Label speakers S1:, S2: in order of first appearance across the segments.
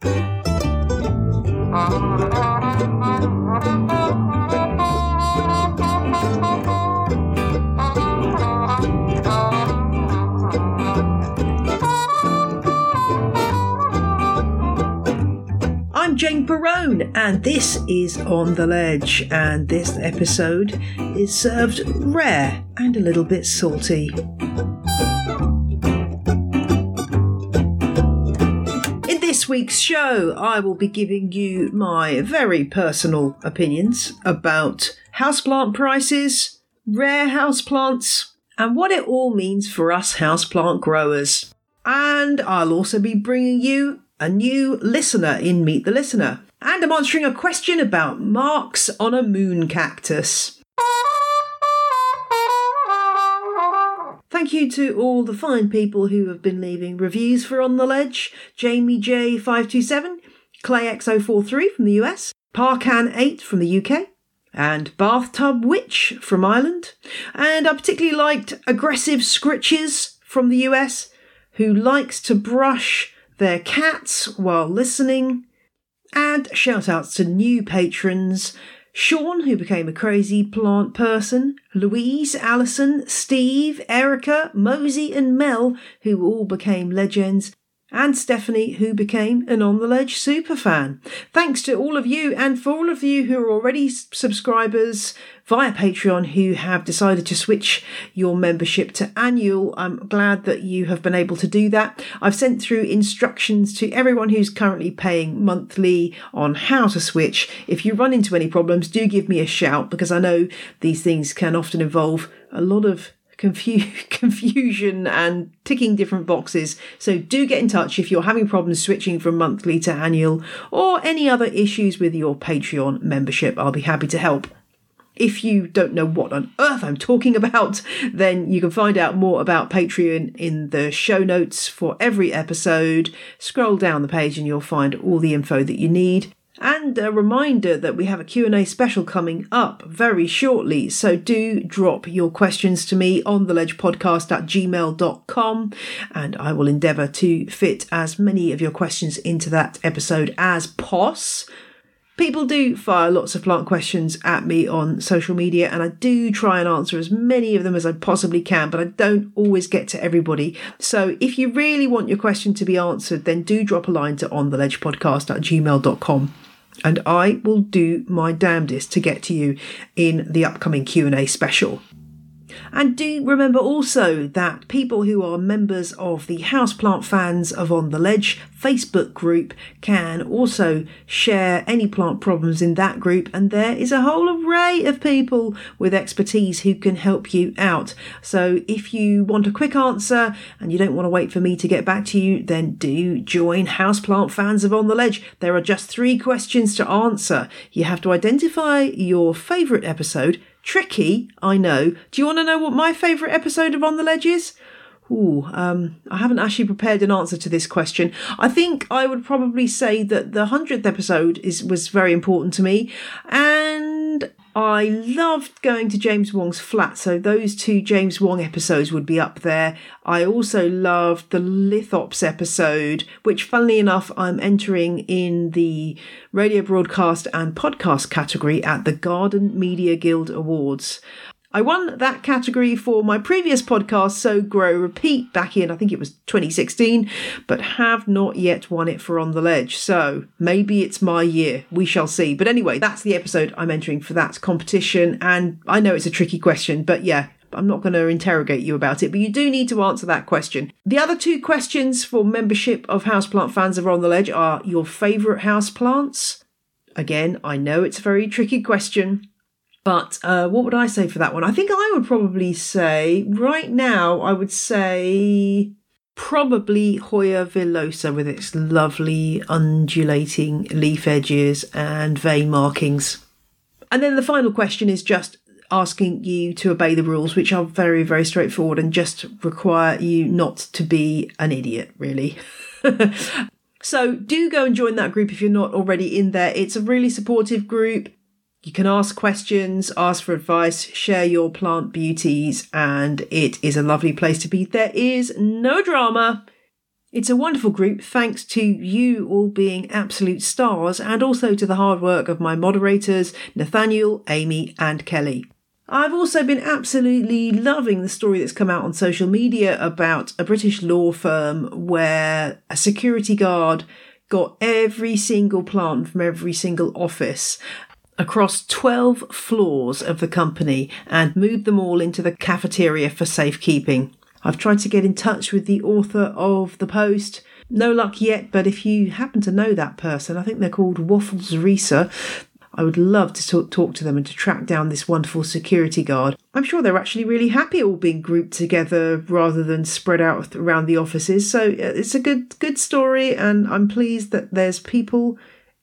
S1: I'm Jane Perrone, and this is On the Ledge. And this episode is served rare and a little bit salty. Week's show, I will be giving you my very personal opinions about houseplant prices, rare houseplants, and what it all means for us houseplant growers. And I'll also be bringing you a new listener in Meet the Listener. And I'm answering a question about marks on a moon cactus. Thank you to all the fine people who have been leaving reviews for On the Ledge Jamie J527, Clay-X043 from the US, Parkan8 from the UK, and Bathtub Witch from Ireland. And I particularly liked Aggressive Scritches from the US, who likes to brush their cats while listening. And shout outs to new patrons Sean, who became a crazy plant person, Louise, Allison, Steve, Erica, Mosey, and Mel, who all became legends, and Stephanie, who became an On the Ledge superfan. Thanks to all of you, and for all of you who are already subscribers via Patreon who have decided to switch your membership to annual, I'm glad that you have been able to do that. I've sent through instructions to everyone who's currently paying monthly on how to switch. If you run into any problems, do give me a shout because I know these things can often involve a lot of confu- confusion and ticking different boxes. So do get in touch if you're having problems switching from monthly to annual or any other issues with your Patreon membership. I'll be happy to help. If you don't know what on earth I'm talking about, then you can find out more about Patreon in the show notes for every episode. Scroll down the page and you'll find all the info that you need. And a reminder that we have a Q&A special coming up very shortly. So do drop your questions to me on the ledgepodcast at gmail.com and I will endeavour to fit as many of your questions into that episode as pos. People do fire lots of plant questions at me on social media, and I do try and answer as many of them as I possibly can, but I don't always get to everybody. So if you really want your question to be answered, then do drop a line to ontheledgepodcast at gmail.com and I will do my damnedest to get to you in the upcoming Q&A special. And do remember also that people who are members of the Houseplant Fans of On the Ledge Facebook group can also share any plant problems in that group, and there is a whole array of people with expertise who can help you out. So if you want a quick answer and you don't want to wait for me to get back to you, then do join Houseplant Fans of On the Ledge. There are just three questions to answer. You have to identify your favourite episode Tricky, I know. Do you want to know what my favourite episode of On the Ledge is? Ooh, um, I haven't actually prepared an answer to this question. I think I would probably say that the hundredth episode is was very important to me, and I loved going to James Wong's flat. So those two James Wong episodes would be up there. I also loved the Lithops episode, which, funnily enough, I'm entering in the radio broadcast and podcast category at the Garden Media Guild Awards. I won that category for my previous podcast, Sow Grow Repeat, back in, I think it was 2016, but have not yet won it for On the Ledge. So maybe it's my year. We shall see. But anyway, that's the episode I'm entering for that competition. And I know it's a tricky question, but yeah, I'm not going to interrogate you about it, but you do need to answer that question. The other two questions for membership of Houseplant fans of On the Ledge are your favourite houseplants. Again, I know it's a very tricky question. But uh, what would I say for that one? I think I would probably say, right now, I would say probably Hoya villosa with its lovely undulating leaf edges and vein markings. And then the final question is just asking you to obey the rules, which are very, very straightforward and just require you not to be an idiot, really. so do go and join that group if you're not already in there. It's a really supportive group. You can ask questions, ask for advice, share your plant beauties, and it is a lovely place to be. There is no drama, It's a wonderful group thanks to you all being absolute stars and also to the hard work of my moderators, Nathaniel, Amy, and Kelly. I've also been absolutely loving the story that's come out on social media about a British law firm where a security guard got every single plant from every single office across 12 floors of the company and moved them all into the cafeteria for safekeeping. I've tried to get in touch with the author of the post. No luck yet, but if you happen to know that person, I think they're called Waffles Risa. I would love to talk, to them and to track down this wonderful security guard. I'm sure they're actually really happy all being grouped together rather than spread out around the offices. So uh, it's a good good story, and I'm pleased that there's people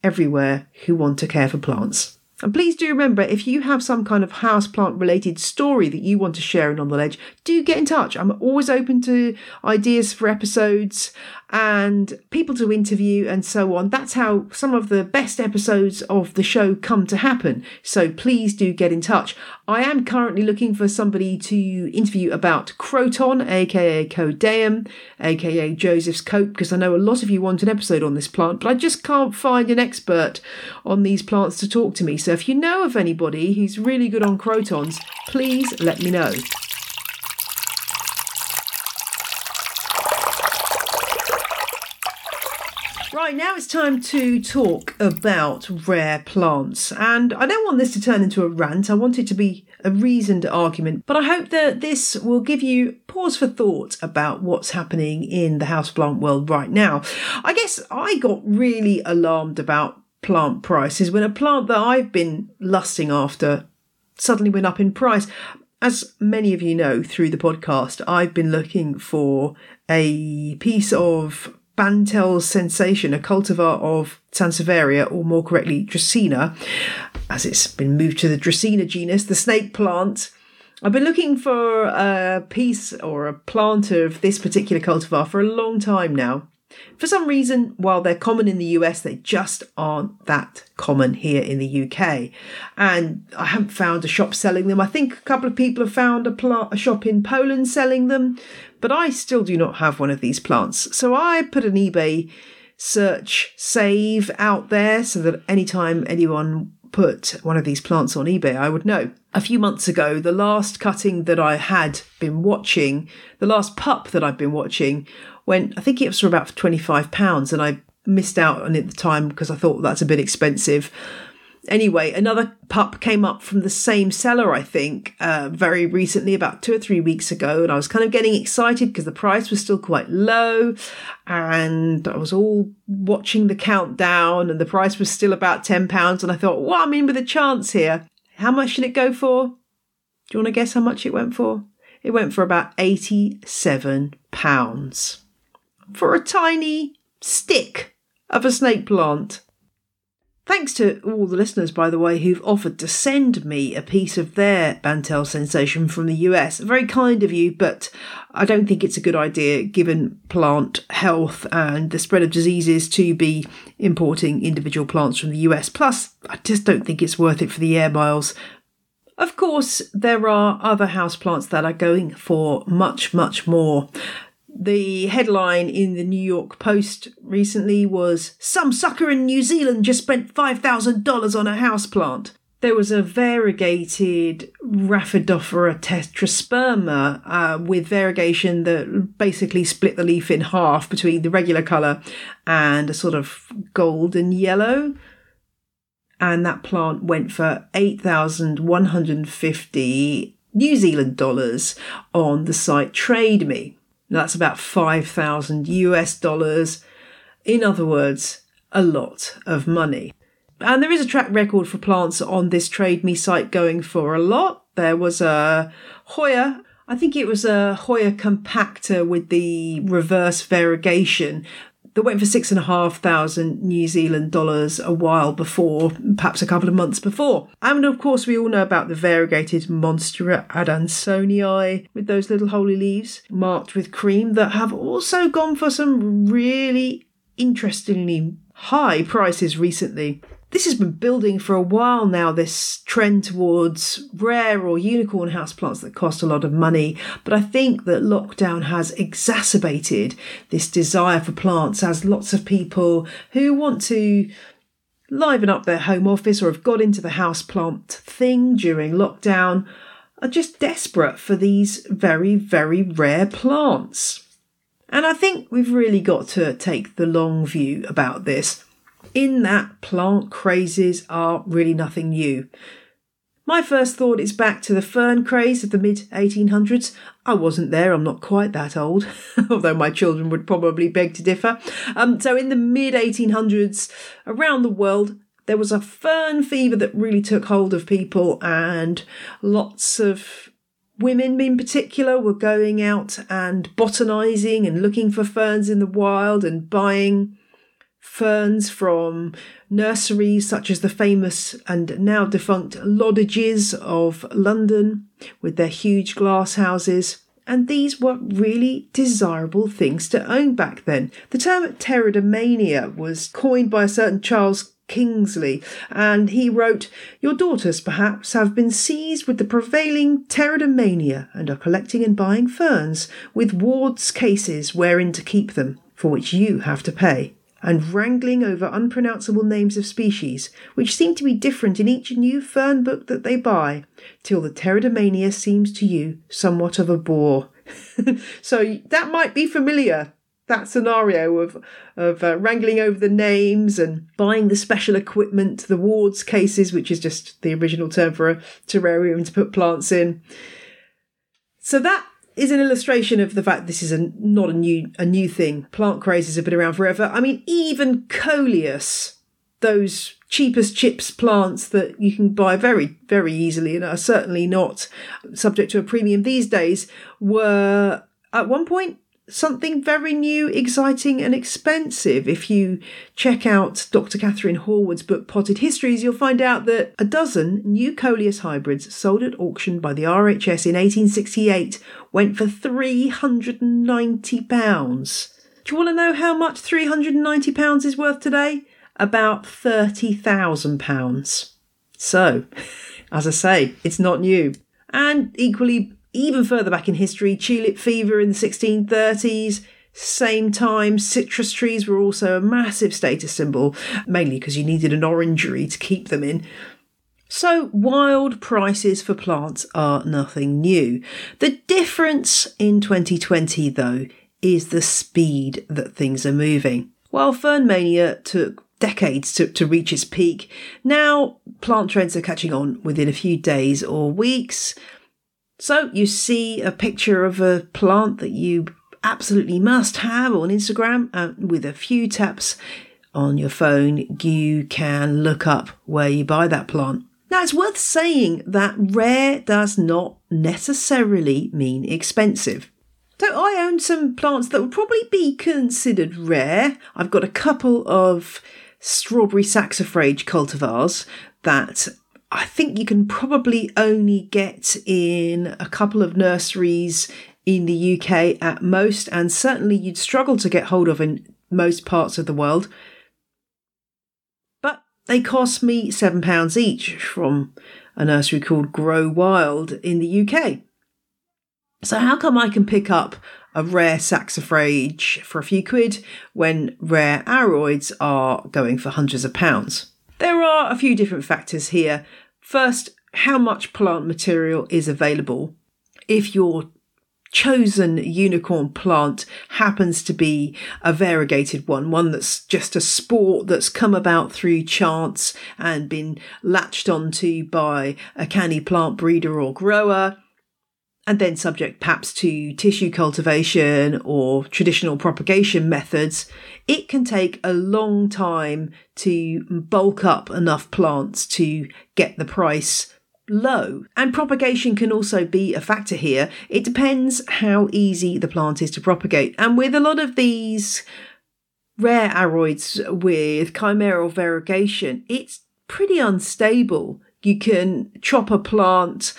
S1: everywhere who want to care for plants. And please do remember if you have some kind of houseplant related story that you want to share in On the Ledge, do get in touch. I'm always open to ideas for episodes and people to interview and so on. That's how some of the best episodes of the show come to happen. So please do get in touch. I am currently looking for somebody to interview about Croton, aka Codiaeum, aka Joseph's Coat, because I know a lot of you want an episode on this plant, but I just can't find an expert on these plants to talk to me. So if you know of anybody who's really good on Crotons, please let me know. Right, now it's time to talk about rare plants. And I don't want this to turn into a rant, I want it to be a reasoned argument. But I hope that this will give you pause for thought about what's happening in the houseplant world right now. I guess I got really alarmed about plant prices when a plant that I've been lusting after suddenly went up in price. As many of you know through the podcast, I've been looking for a piece of Bantel's Sensation, a cultivar of Sansevieria, or more correctly, Dracaena, as it's been moved to the Dracaena genus, the snake plant. I've been looking for a piece or a plant of this particular cultivar for a long time now. For some reason, while they're common in the US, they just aren't that common here in the UK. And I haven't found a shop selling them. I think a couple of people have found a, plant, a shop in Poland selling them, but I still do not have one of these plants. So I put an eBay search save out there so that anytime anyone put one of these plants on eBay, I would know. A few months ago, the last cutting that I had been watching, the last pup that I'd been watching, went, I think it was for about £25, and I missed out on it at the time because I thought that's a bit expensive. Anyway, another pup came up from the same seller, I think, uh, very recently, about two or three weeks ago. And I was kind of getting excited because the price was still quite low. And I was all watching the countdown, and the price was still about £10. And I thought, well, I'm in with a chance here. How much should it go for? Do you want to guess how much it went for? It went for about £87 for a tiny stick of a snake plant. Thanks to all the listeners, by the way, who've offered to send me a piece of their Bantel sensation from the US. Very kind of you, but I don't think it's a good idea, given plant health and the spread of diseases, to be importing individual plants from the US. Plus, I just don't think it's worth it for the air miles. Of course, there are other houseplants that are going for much, much more. The headline in the New York Post recently was Some sucker in New Zealand just spent $5,000 on a houseplant. There was a variegated Rhaphidophora tetrasperma uh, with variegation that basically split the leaf in half between the regular colour and a sort of golden yellow. And that plant went for 8,150 New Zealand dollars on the site Trade Me. That's about 5,000 US dollars. In other words, a lot of money. And there is a track record for plants on this Trade Me site going for a lot. There was a Hoya, I think it was a Hoya compacta with the reverse variegation that went for six and a half thousand New Zealand dollars a while before, perhaps a couple of months before. And of course, we all know about the variegated Monstera adansonii with those little holy leaves marked with cream that have also gone for some really interestingly high prices recently. This has been building for a while now, this trend towards rare or unicorn houseplants that cost a lot of money. But I think that lockdown has exacerbated this desire for plants as lots of people who want to liven up their home office or have got into the houseplant thing during lockdown are just desperate for these very, very rare plants. And I think we've really got to take the long view about this in that plant crazes are really nothing new. My first thought is back to the fern craze of the mid 1800s. I wasn't there, I'm not quite that old, although my children would probably beg to differ. Um, so, in the mid 1800s, around the world, there was a fern fever that really took hold of people, and lots of women in particular were going out and botanizing and looking for ferns in the wild and buying ferns from nurseries such as the famous and now defunct Loddiges of London with their huge glass houses. And these were really desirable things to own back then. The term pteridomania was coined by a certain Charles Kingsley, and he wrote, Your daughters, perhaps, have been seized with the prevailing pteridomania and are collecting and buying ferns, with wards cases wherein to keep them, for which you have to pay and wrangling over unpronounceable names of species, which seem to be different in each new fern book that they buy, till the pteridomania seems to you somewhat of a bore. so that might be familiar. That scenario of of uh, wrangling over the names and buying the special equipment, the wards cases, which is just the original term for a terrarium to put plants in. So that is an illustration of the fact this is a, not a new a new thing. Plant crazes have been around forever. I mean, even coleus, those cheapest chips plants that you can buy very very easily and are certainly not subject to a premium these days, were at one point something very new, exciting, and expensive. If you check out Dr. Catherine Horwood's book Potted Histories, you'll find out that a dozen new Coleus hybrids sold at auction by the RHS in 1868 went for £390. Do you want to know how much £390 is worth today? About £30,000. So, as I say, it's not new. And equally even further back in history, tulip fever in the 1630s, same time, citrus trees were also a massive status symbol, mainly because you needed an orangery to keep them in. So, wild prices for plants are nothing new. The difference in 2020, though, is the speed that things are moving. While fern mania took decades to, to reach its peak, now plant trends are catching on within a few days or weeks. So you see a picture of a plant that you absolutely must have on Instagram, and uh, with a few taps on your phone, you can look up where you buy that plant. Now, it's worth saying that rare does not necessarily mean expensive. So, I own some plants that would probably be considered rare. I've got a couple of strawberry saxifrage cultivars that I think you can probably only get in a couple of nurseries in the UK at most, and certainly you'd struggle to get hold of in most parts of the world. But they cost me £7 each from a nursery called Grow Wild in the UK. So, how come I can pick up a rare saxifrage for a few quid when rare aroids are going for hundreds of pounds? There are a few different factors here. First, how much plant material is available. If your chosen unicorn plant happens to be a variegated one, one that's just a sport that's come about through chance and been latched onto by a canny plant breeder or grower, and then subject perhaps to tissue cultivation or traditional propagation methods, it can take a long time to bulk up enough plants to get the price low. And propagation can also be a factor here. It depends how easy the plant is to propagate. And with a lot of these rare aroids with chimeral variegation, it's pretty unstable. You can chop a plant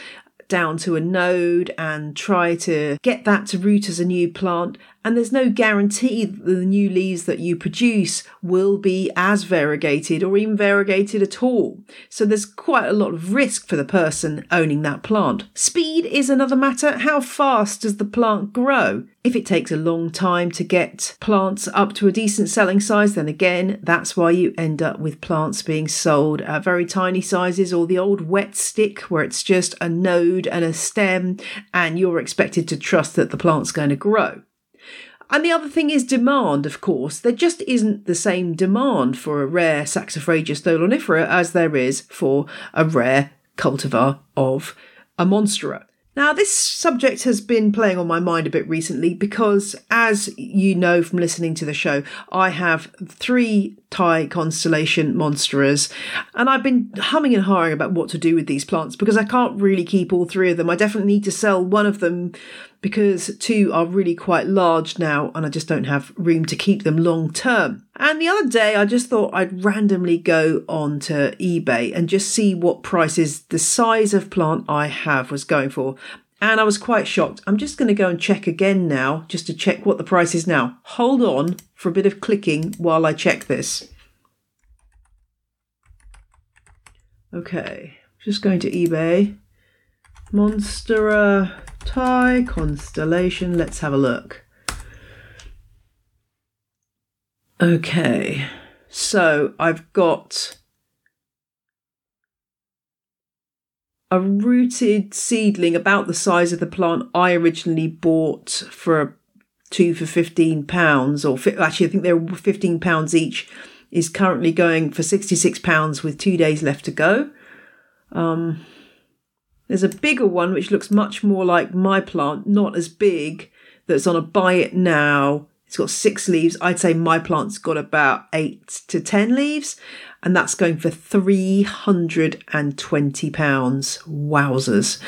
S1: down to a node and try to get that to root as a new plant. And there's no guarantee that the new leaves that you produce will be as variegated or even variegated at all. So there's quite a lot of risk for the person owning that plant. Speed is another matter. How fast does the plant grow? If it takes a long time to get plants up to a decent selling size, then again, that's why you end up with plants being sold at very tiny sizes or the old wet stick where it's just a node and a stem and you're expected to trust that the plant's going to grow. And the other thing is demand, of course. There just isn't the same demand for a rare Saxifraga stolonifera as there is for a rare cultivar of a monstera. Now, this subject has been playing on my mind a bit recently because, as you know from listening to the show, I have three Thai constellation monsteras, and I've been humming and hawing about what to do with these plants because I can't really keep all three of them. I definitely need to sell one of them because two are really quite large now and I just don't have room to keep them long term. And the other day I just thought I'd randomly go on to eBay and just see what prices the size of plant I have was going for. And I was quite shocked. I'm just going to go and check again now, just to check what the price is now. Hold on for a bit of clicking while I check this. Okay, just going to eBay. Monstera Thai constellation. Let's have a look. Okay, so I've got a rooted seedling about the size of the plant I originally bought for two for fifteen pounds, or actually I think they're fifteen pounds each. Is currently going for sixty six pounds with two days left to go. Um, there's a bigger one which looks much more like my plant, not as big, that's on a buy it now. It's got six leaves. I'd say my plant's got about eight to 10 leaves, and that's going for £320. Wowzers.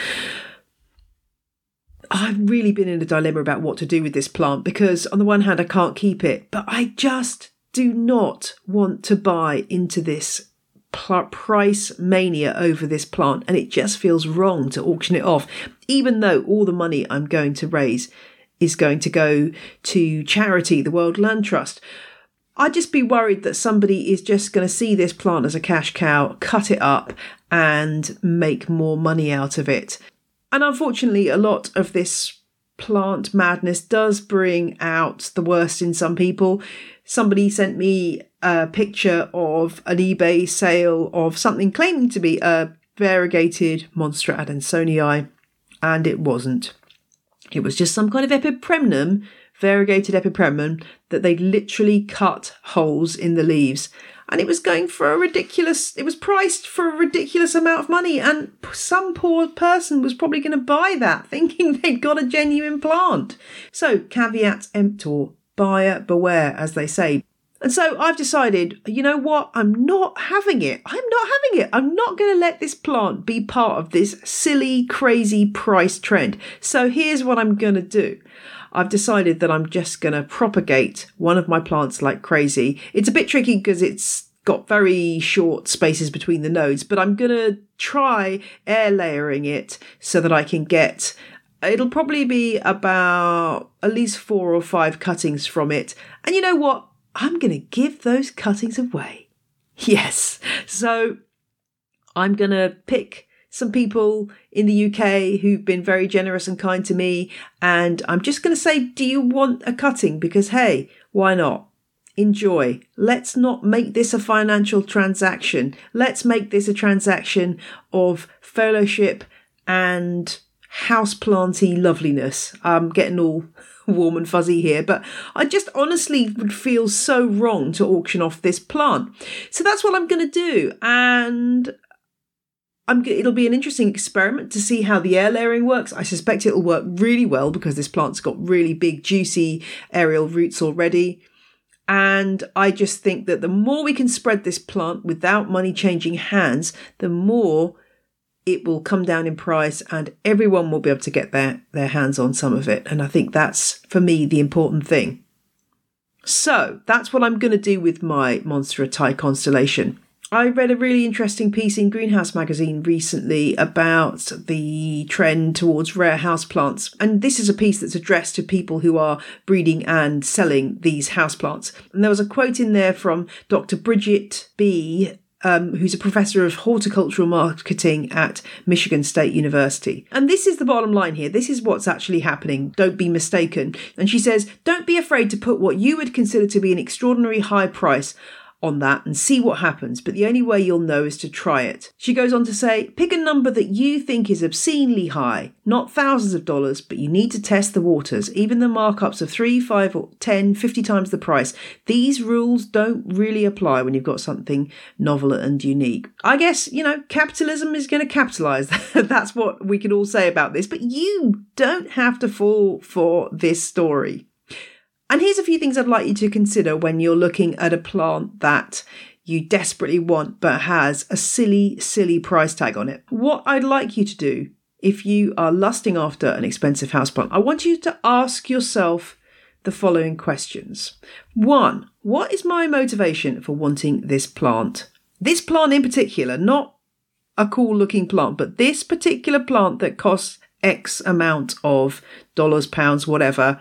S1: I've really been in a dilemma about what to do with this plant because, on the one hand, I can't keep it, but I just do not want to buy into this price mania over this plant and it just feels wrong to auction it off, even though all the money I'm going to raise is going to go to charity, the World Land Trust. I'd just be worried that somebody is just going to see this plant as a cash cow, cut it up, and make more money out of it. And unfortunately, a lot of this plant madness does bring out the worst in some people. Somebody sent me a picture of an eBay sale of something claiming to be a variegated Monstera adansonii, and it wasn't. It was just some kind of epipremnum, variegated epipremnum, that they literally cut holes in the leaves. And it was going for a ridiculous, it was priced for a ridiculous amount of money. And some poor person was probably going to buy that thinking they'd got a genuine plant. So, caveat emptor, buyer beware, as they say. And so I've decided, you know what? I'm not having it. I'm not having it. I'm not going to let this plant be part of this silly, crazy price trend. So here's what I'm going to do. I've decided that I'm just going to propagate one of my plants like crazy. It's a bit tricky because it's got very short spaces between the nodes, but I'm going to try air layering it so that I can get it'll probably be about at least four or five cuttings from it. And you know what? I'm going to give those cuttings away. Yes. So I'm going to pick some people in the UK who've been very generous and kind to me. And I'm just going to say, do you want a cutting? Because hey, why not? Enjoy. Let's not make this a financial transaction. Let's make this a transaction of fellowship and houseplanty loveliness. I'm getting all warm and fuzzy here, but I just honestly would feel so wrong to auction off this plant. So that's what I'm going to do. And I'm, it'll be an interesting experiment to see how the air layering works. I suspect it'll work really well because this plant's got really big, juicy aerial roots already. And I just think that the more we can spread this plant without money changing hands, the more it will come down in price and everyone will be able to get their, their hands on some of it. And I think that's, for me, the important thing. So that's what I'm going to do with my Monstera Thai constellation. I read a really interesting piece in Greenhouse magazine recently about the trend towards rare houseplants. And this is a piece that's addressed to people who are breeding and selling these houseplants. And there was a quote in there from Dr. Bridget Behe um, who's a professor of horticultural marketing at Michigan State University. And this is the bottom line here. This is what's actually happening. Don't be mistaken. And she says, don't be afraid to put what you would consider to be an extraordinary high price on that and see what happens, but the only way you'll know is to try it. She goes on to say, pick a number that you think is obscenely high, not thousands of dollars, but you need to test the waters, even the markups of 3, 5, or 10, 50 times the price. These rules don't really apply when you've got something novel and unique. I guess, you know, capitalism is going to capitalize. That's what we can all say about this, but you don't have to fall for this story. And here's a few things I'd like you to consider when you're looking at a plant that you desperately want but has a silly, silly price tag on it. What I'd like you to do if you are lusting after an expensive houseplant, I want you to ask yourself the following questions. One, what is my motivation for wanting this plant? This plant in particular, not a cool looking plant, but this particular plant that costs X amount of dollars, pounds, whatever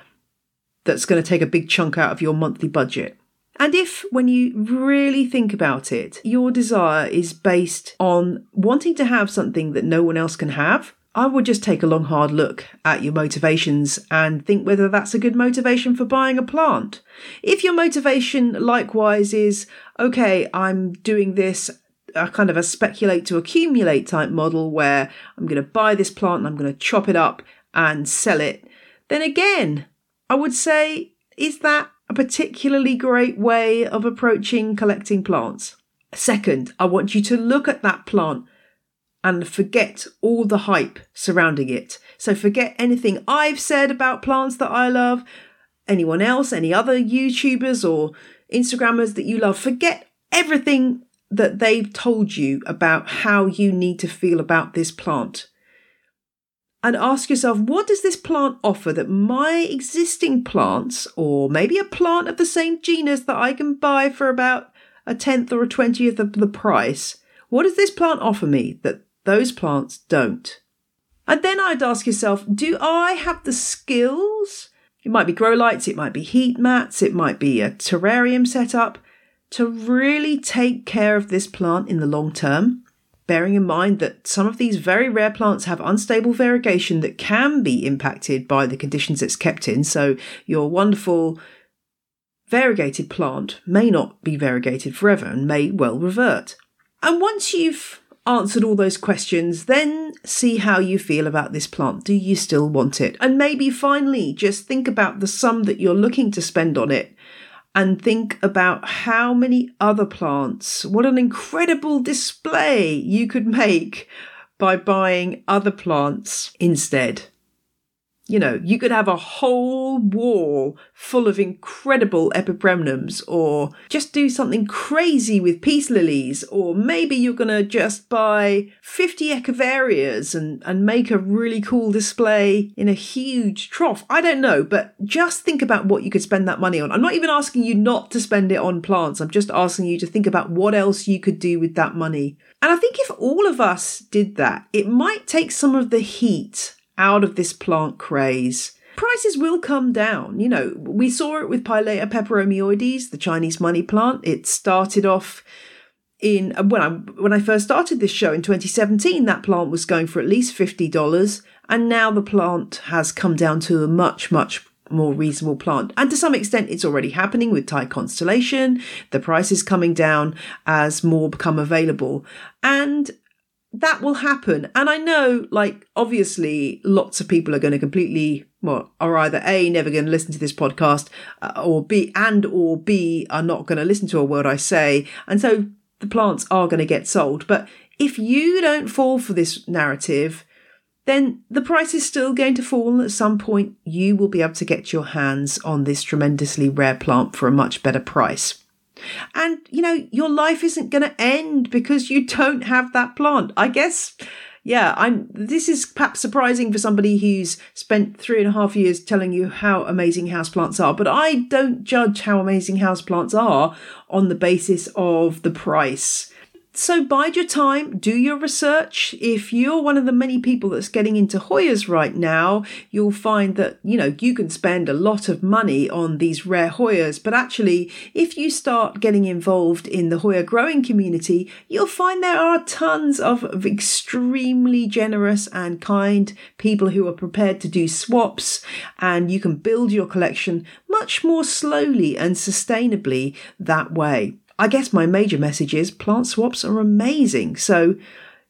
S1: that's going to take a big chunk out of your monthly budget. And if, when you really think about it, your desire is based on wanting to have something that no one else can have, I would just take a long, hard look at your motivations and think whether that's a good motivation for buying a plant. If your motivation, likewise, is okay, I'm doing this a kind of a speculate to accumulate type model where I'm going to buy this plant and I'm going to chop it up and sell it, then again, I would say, is that a particularly great way of approaching collecting plants? Second, I want you to look at that plant and forget all the hype surrounding it. So forget anything I've said about plants that I love, anyone else, any other YouTubers or Instagrammers that you love. Forget everything that they've told you about how you need to feel about this plant and ask yourself what does this plant offer that my existing plants, or maybe a plant of the same genus that I can buy for about a tenth or a twentieth of the price, what does this plant offer me that those plants don't? And then I'd ask yourself, do I have the skills? It might be grow lights, it might be heat mats, it might be a terrarium setup to really take care of this plant in the long term bearing in mind that some of these very rare plants have unstable variegation that can be impacted by the conditions it's kept in. So your wonderful variegated plant may not be variegated forever and may well revert. And once you've answered all those questions, then see how you feel about this plant. Do you still want it? And maybe finally just think about the sum that you're looking to spend on it and think about how many other plants, what an incredible display you could make by buying other plants instead. You know, you could have a whole wall full of incredible epipremnums, or just do something crazy with peace lilies, or maybe you're going to just buy 50 echeverias and, and make a really cool display in a huge trough. I don't know, but just think about what you could spend that money on. I'm not even asking you not to spend it on plants, I'm just asking you to think about what else you could do with that money. And I think if all of us did that, it might take some of the heat out of this plant craze. Prices will come down. You know, we saw it with Pilea peperomioides, the Chinese money plant. It started off in when I when I first started this show in 2017, that plant was going for at least fifty dollars, and now the plant has come down to a much much more reasonable plant. And to some extent, it's already happening with Thai Constellation. The price is coming down as more become available, and that will happen. And I know, like, obviously, lots of people are going to completely, well, are either A, never going to listen to this podcast, uh, or B, and or B, are not going to listen to a word I say. And so the plants are going to get sold. But if you don't fall for this narrative, then the price is still going to fall. And at some point, you will be able to get your hands on this tremendously rare plant for a much better price. And, you know, your life isn't going to end because you don't have that plant. I guess, yeah, I'm, this is perhaps surprising for somebody who's spent three and a half years telling you how amazing houseplants are, but I don't judge how amazing houseplants are on the basis of the price. So bide your time, do your research. If you're one of the many people that's getting into Hoyas right now, you'll find that, you know, you can spend a lot of money on these rare Hoyas. But actually, if you start getting involved in the Hoya growing community, you'll find there are tons of extremely generous and kind people who are prepared to do swaps and you can build your collection much more slowly and sustainably that way. I guess my major message is plant swaps are amazing. So,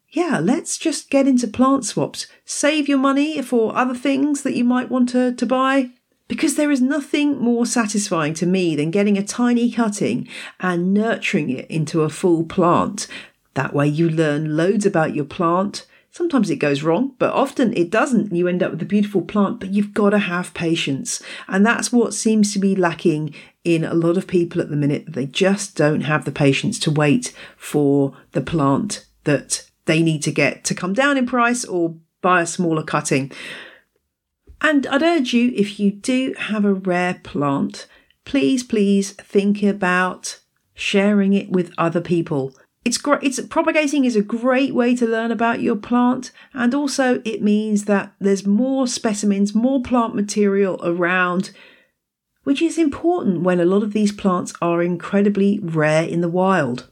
S1: yeah, let's just get into plant swaps. Save your money for other things that you might want to, to buy. Because there is nothing more satisfying to me than getting a tiny cutting and nurturing it into a full plant. That way you learn loads about your plant. Sometimes it goes wrong, but often it doesn't. You end up with a beautiful plant, but you've got to have patience. And that's what seems to be lacking in a lot of people at the minute. They just don't have the patience to wait for the plant that they need to get to come down in price or buy a smaller cutting. And I'd urge you, if you do have a rare plant, please, please think about sharing it with other people. It's great. It's propagating is a great way to learn about your plant, and also it means that there's more specimens, more plant material around which is important when a lot of these plants are incredibly rare in the wild.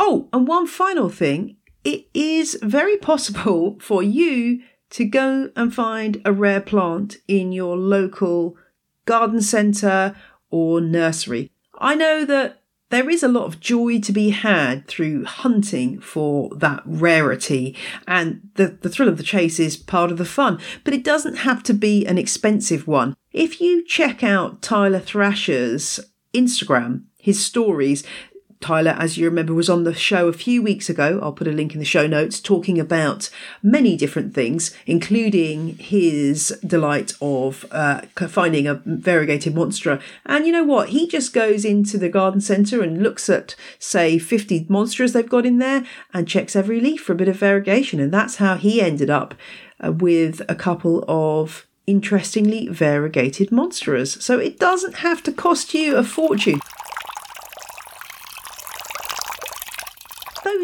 S1: Oh, and one final thing it is very possible for you to go and find a rare plant in your local garden centre or nursery. I know that there is a lot of joy to be had through hunting for that rarity, and the, the thrill of the chase is part of the fun, but it doesn't have to be an expensive one. If you check out Tyler Thrasher's Instagram, his stories, Tyler, as you remember, was on the show a few weeks ago. I'll put a link in the show notes talking about many different things, including his delight of uh, finding a variegated monstera. And you know what? He just goes into the garden centre and looks at, say, 50 monsteras they've got in there and checks every leaf for a bit of variegation. And that's how he ended up uh, with a couple of interestingly variegated monsteras. So it doesn't have to cost you a fortune.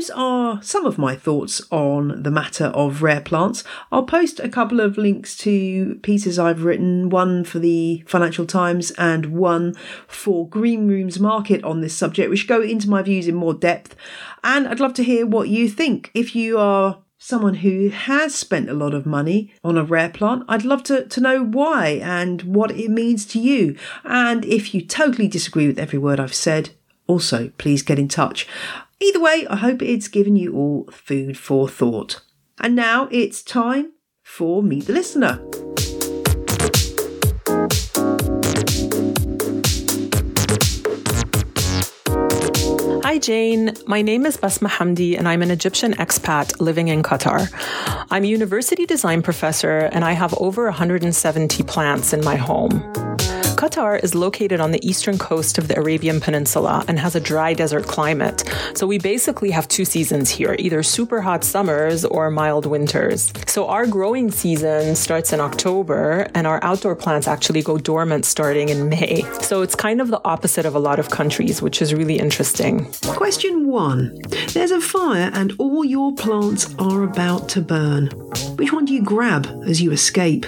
S1: those are some of my thoughts on the matter of rare plants. I'll post a couple of links to pieces I've written, one for the Financial Times and one for Green Rooms Market on this subject, which go into my views in more depth. And I'd love to hear what you think. If you are someone who has spent a lot of money on a rare plant, I'd love to, to know why and what it means to you. And if you totally disagree with every word I've said, also please get in touch. Either way, I hope it's given you all food for thought. And now it's time for Meet the Listener.
S2: Hi, Jane. My name is Basma Hamdi, and I'm an Egyptian expat living in Qatar. I'm a university design professor, and I have over 170 plants in my home. Qatar is located on the eastern coast of the Arabian Peninsula and has a dry desert climate. So we basically have two seasons here, either super hot summers or mild winters. So our growing season starts in October and our outdoor plants actually go dormant starting in May. So it's kind of the opposite of a lot of countries, which is really interesting.
S1: Question one There's a fire and all your plants are about to burn. Which one do you grab as you escape?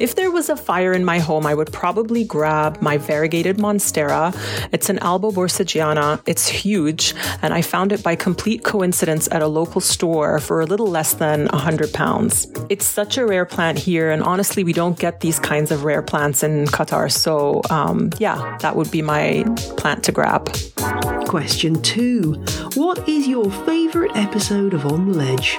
S2: If there was a fire in my home, I would probably grab my variegated Monstera. It's an Alba borsigiana. It's huge, and I found it by complete coincidence at a local store for a little less than 100 pounds. It's such a rare plant here, and honestly, we don't get these kinds of rare plants in Qatar. So, um, yeah, that would be my plant to grab.
S1: Question two What is your favourite episode of On the Ledge?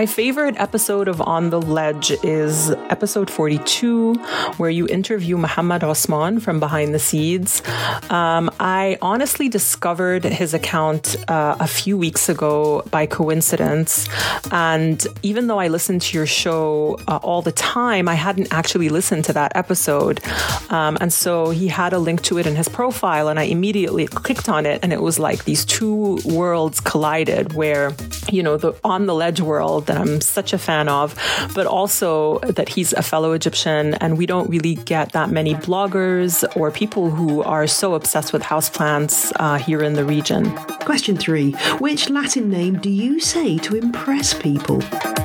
S2: My favorite episode of On the Ledge is episode 42, where you interview Muhammad Osman from Behind the Seeds. Um, I honestly discovered his account uh, a few weeks ago by coincidence. And even though I listened to your show uh, all the time, I hadn't actually listened to that episode. Um, and so he had a link to it in his profile, and I immediately clicked on it. And it was like these two worlds collided where, you know, the On the Ledge world that I'm such a fan of, but also that he's a fellow Egyptian and we don't really get that many bloggers or people who are so obsessed with houseplants uh, here in the region.
S1: Question three Which Latin name do you say to impress people?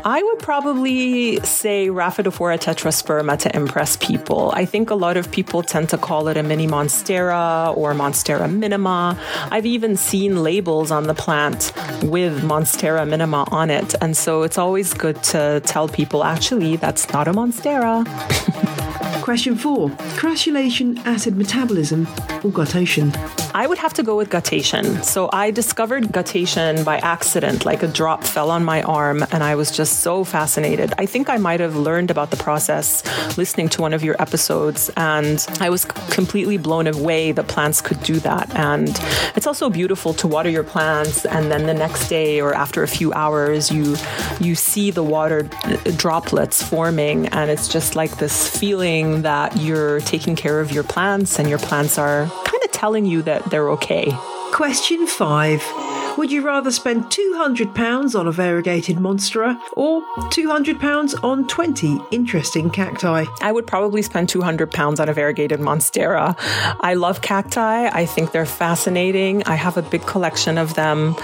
S2: I would probably say Rhaphidophora tetrasperma to impress people. I think a lot of people tend to call it a mini monstera or monstera minima. I've even seen labels on the plant with monstera minima on it. And so it's always good to tell people actually, that's not a monstera.
S1: Question four Crassulacean, acid metabolism, or guttation?
S2: I would have to go with guttation. So I discovered guttation by accident, like a drop fell on my arm, and I was just so fascinated. I think I might have learned about the process listening to one of your episodes, and I was completely blown away that plants could do that. And it's also beautiful to water your plants, and then the next day or after a few hours, you you see the water uh, droplets forming, and it's just like this feeling that you're taking care of your plants and your plants are telling you that they're okay.
S1: Question five. Would you rather spend £200 on a variegated monstera or £200 on 20 interesting cacti?
S2: I would probably spend £200 on a variegated monstera. I love cacti. I think they're fascinating. I have a big collection of them.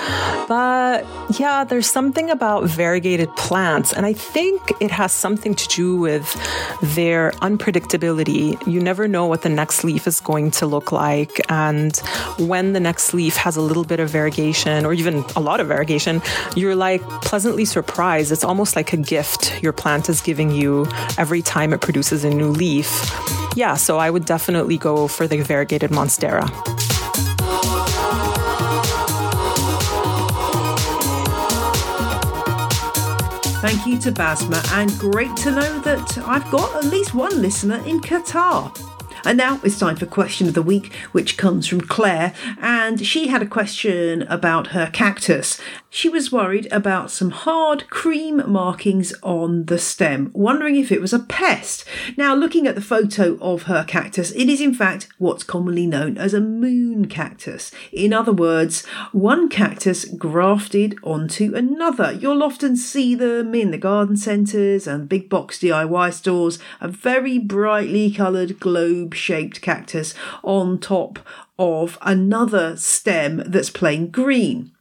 S2: But yeah, there's something about variegated plants, and I think it has something to do with their unpredictability. You never know what the next leaf is going to look like, and when the next leaf has a little bit of variegation or even a lot of variegation, you're like pleasantly surprised. It's almost like a gift your plant is giving you every time it produces a new leaf. Yeah, so I would definitely go for the variegated Monstera.
S1: Thank you to Basma, and great to know that I've got at least one listener in Qatar. And now it's time for question of the week, which comes from Claire. And she had a question about her cactus. She was worried about some hard cream markings on the stem, wondering if it was a pest. Now, looking at the photo of her cactus, it is in fact what's commonly known as a moon cactus. In other words, one cactus grafted onto another. You'll often see them in the garden centres and big box DIY stores, a very brightly coloured globe shaped cactus on top of another stem that's plain green.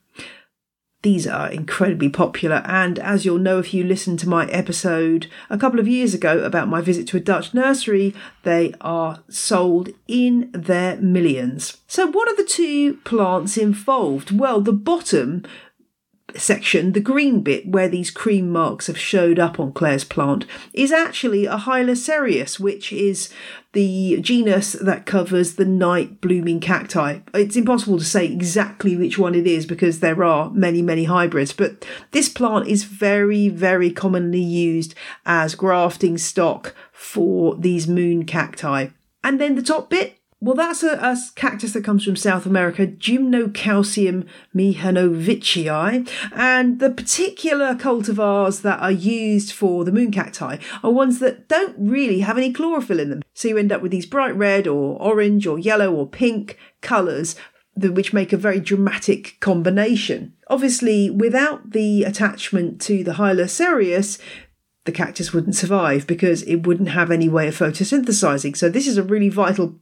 S1: These are incredibly popular, and as you'll know if you listened to my episode a couple of years ago about my visit to a Dutch nursery, they are sold in their millions. So, what are the two plants involved? Well, the bottom section, the green bit where these cream marks have showed up on Claire's plant, is actually a Hylocereus, which is the genus that covers the night blooming cacti. It's impossible to say exactly which one it is because there are many, many hybrids, but this plant is very, very commonly used as grafting stock for these moon cacti. And then the top bit well, that's a, a, cactus that comes from South America, Gymnocalycium mihanovicii. And the particular cultivars that are used for the moon cacti are ones that don't really have any chlorophyll in them. So you end up with these bright red or orange or yellow or pink colours which make a very dramatic combination. Obviously, without the attachment to the Hylocereus, the cactus wouldn't survive because it wouldn't have any way of photosynthesizing. So, this is a really vital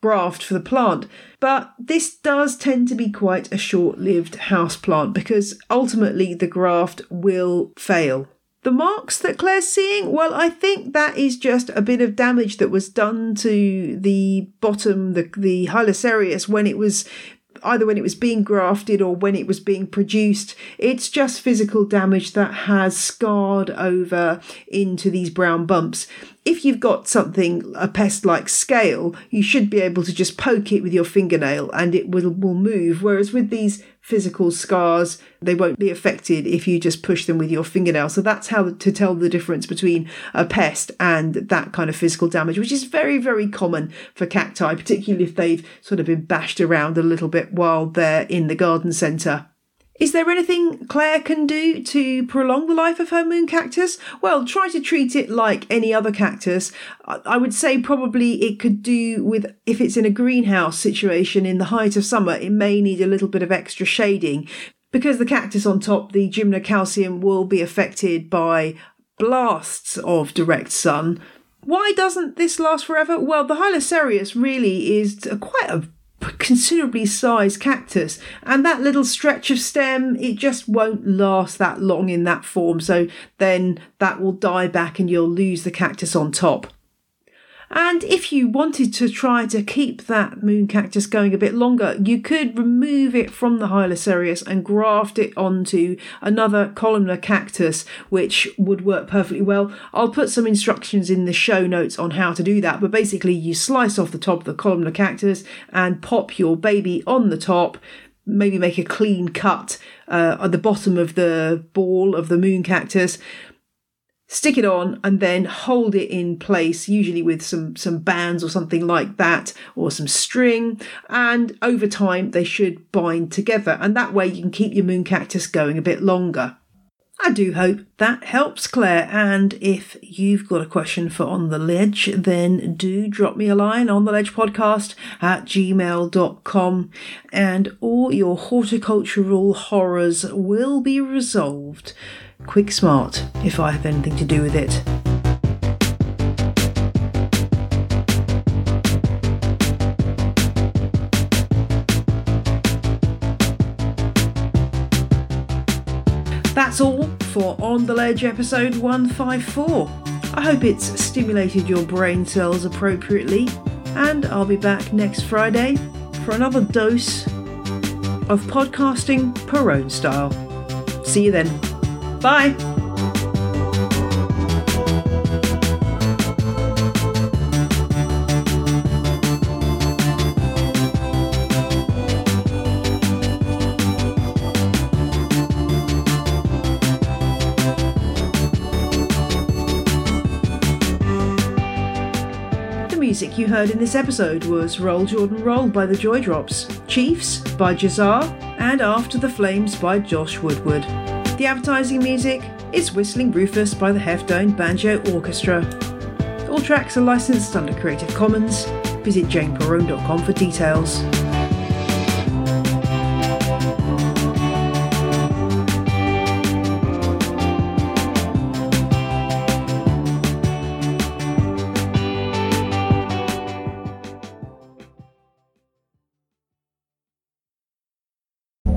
S1: graft for the plant. But this does tend to be quite a short lived house plant because ultimately the graft will fail. The marks that Claire's seeing, well, I think that is just a bit of damage that was done to the bottom, the, the Hylocereus, when it was either when it was being grafted or when it was being produced. It's just physical damage that has scarred over into these brown bumps if you've got something, a pest like scale, you should be able to just poke it with your fingernail and it will, will move. Whereas with these physical scars, they won't be affected if you just push them with your fingernail. So that's how to tell the difference between a pest and that kind of physical damage, which is very, very common for cacti, particularly if they've sort of been bashed around a little bit while they're in the garden centre. Is there anything Claire can do to prolong the life of her moon cactus? Well, try to treat it like any other cactus. I would say probably it could do with, if it's in a greenhouse situation in the height of summer, it may need a little bit of extra shading. Because the cactus on top, the gymnocalycium, will be affected by blasts of direct sun. Why doesn't this last forever? Well, the Hylocereus really is a, quite a considerably sized cactus. And that little stretch of stem it just won't last that long in that form. So then that will die back and you'll lose the cactus on top and if you wanted to try to keep that moon cactus going a bit longer, you could remove it from the Hylocereus and graft it onto another columnar cactus, which would work perfectly well. I'll put some instructions in the show notes on how to do that, but basically, you slice off the top of the columnar cactus and pop your baby on the top, maybe make a clean cut uh, at the bottom of the ball of the moon cactus stick it on and then hold it in place usually with some some bands or something like that or some string. And over time they should bind together. And that way you can keep your moon cactus going a bit longer. I do hope that helps, Claire. And if you've got a question for On the Ledge, then do drop me a line on the ledge podcast at gmail.com and all your horticultural horrors will be resolved quick smart if I have anything to do with it. That's all for On the Ledge episode 154. I hope it's stimulated your brain cells appropriately, and I'll be back next Friday for another dose of podcasting Perrone style. See you then. Bye. The music you heard in this episode was Roll Jordan Roll by the Joy Drops, Chiefs by Jahzzar, and After the Flames by Josh Woodward. The advertising music is Whistling Rufus by the Heftone Banjo Orchestra. All tracks are licensed under Creative Commons. Visit janeperrone.com for details.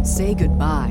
S3: Say goodbye